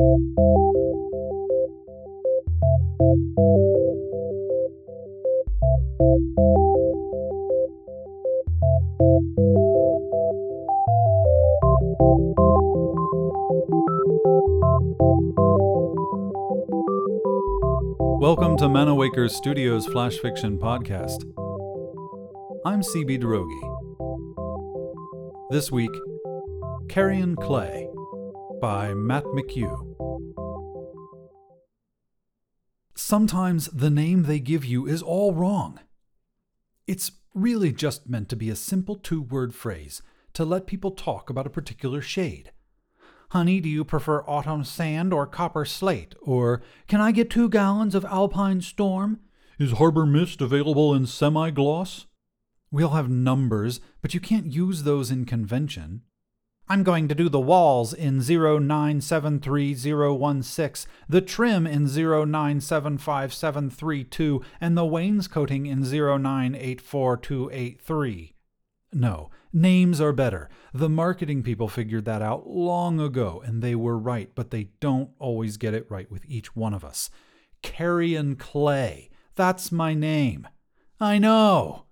Welcome to Manawaker Studios Flash Fiction Podcast. I'm CB Droege. This week, Carrion Clay by Matt McHugh. Sometimes the name they give you is all wrong. It's really just meant to be a simple two word phrase to let people talk about a particular shade. Honey, do you prefer autumn sand or copper slate? Or can I get two gallons of alpine storm? Is harbor mist available in semi gloss? We all have numbers, but you can't use those in convention. I'm going to do the walls in 0973016, the trim in 0975732, and the wainscoting in 0984283. No, names are better. The marketing people figured that out long ago, and they were right, but they don't always get it right with each one of us. Carrion Clay. That's my name. I know.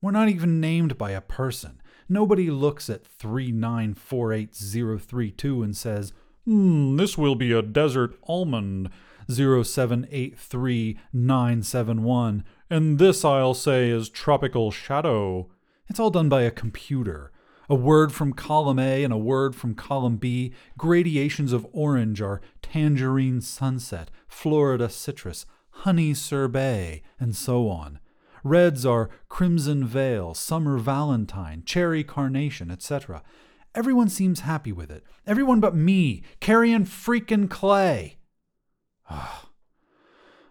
We're not even named by a person. Nobody looks at 3948032 and says, Hmm, this will be a desert almond 0783971, and this I'll say is tropical shadow. It's all done by a computer. A word from column A and a word from column B. Gradations of orange are tangerine sunset, Florida citrus, honey sorbet, and so on. Reds are crimson veil, summer valentine, cherry carnation, etc. Everyone seems happy with it. Everyone but me, carrion freaking clay. Ah.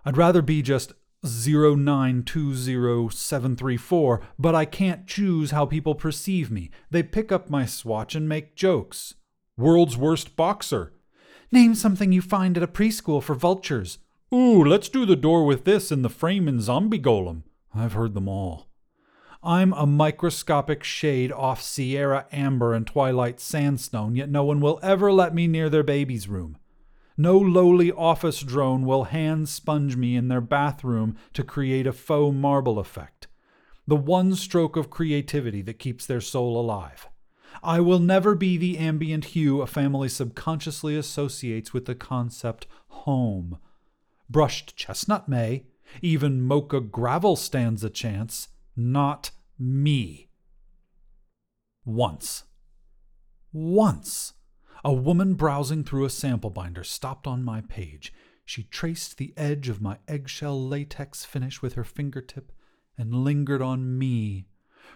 I'd rather be just 0920734, but I can't choose how people perceive me. They pick up my swatch and make jokes. World's worst boxer. Name something you find at a preschool for vultures. Ooh, let's do the door with this and the frame in Zombie Golem. I've heard them all. I'm a microscopic shade off Sierra Amber and Twilight Sandstone, yet no one will ever let me near their baby's room. No lowly office drone will hand sponge me in their bathroom to create a faux marble effect. The one stroke of creativity that keeps their soul alive. I will never be the ambient hue a family subconsciously associates with the concept home. Brushed chestnut may, even mocha gravel stands a chance. Not me. Once. Once. A woman browsing through a sample binder stopped on my page. She traced the edge of my eggshell latex finish with her fingertip and lingered on me.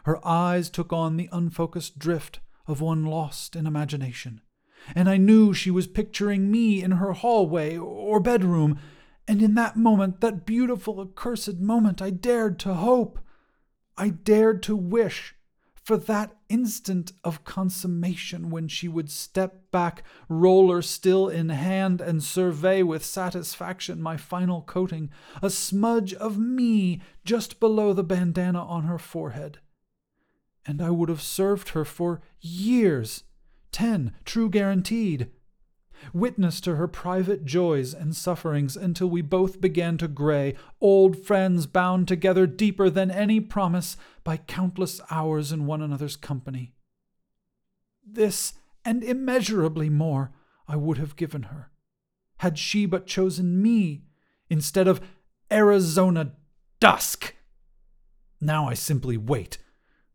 Her eyes took on the unfocused drift of one lost in imagination. And I knew she was picturing me in her hallway or bedroom, and in that moment, that beautiful, accursed moment, I dared to hope. I dared to wish for that instant of consummation when she would step back, roller still in hand, and survey with satisfaction my final coating, a smudge of me just below the bandana on her forehead. And I would have served her for years, ten, true guaranteed witness to her private joys and sufferings until we both began to gray, old friends bound together deeper than any promise by countless hours in one another's company. This, and immeasurably more, I would have given her, had she but chosen me instead of Arizona dusk. Now I simply wait.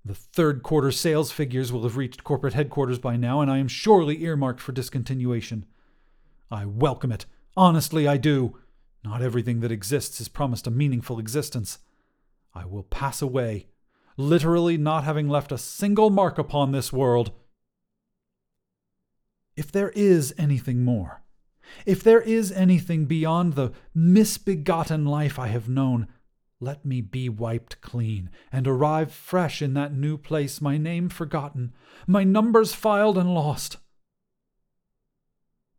The third quarter sales figures will have reached corporate headquarters by now, and I am surely earmarked for discontinuation. I welcome it. Honestly, I do. Not everything that exists is promised a meaningful existence. I will pass away, literally not having left a single mark upon this world. If there is anything more, if there is anything beyond the misbegotten life I have known, let me be wiped clean and arrive fresh in that new place, my name forgotten, my numbers filed and lost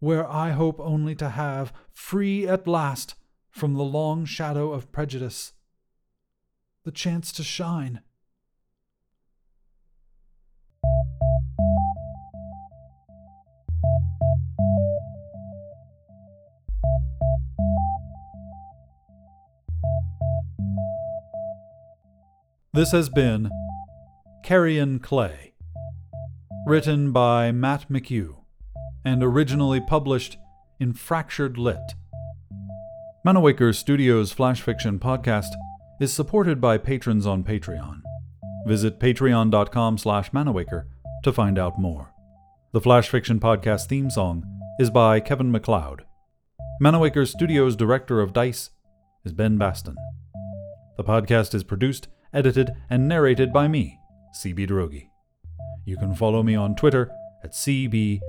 where I hope only to have, free at last from the long shadow of prejudice, the chance to shine. This has been Carrion Clay, written by Matt McHugh, and originally published in Fractured Lit. Manawaker Studios Flash Fiction Podcast is supported by patrons on Patreon. Visit patreon.com slash manawaker to find out more. The Flash Fiction Podcast theme song is by Kevin MacLeod. Manawaker Studios director of DICE is Ben Baston. The podcast is produced, edited, and narrated by me, CB Droege. You can follow me on Twitter at CBDROEGE.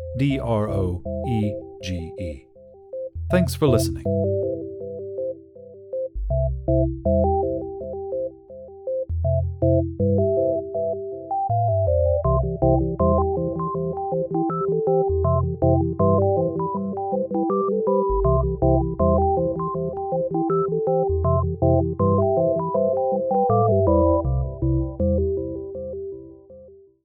Thanks for listening.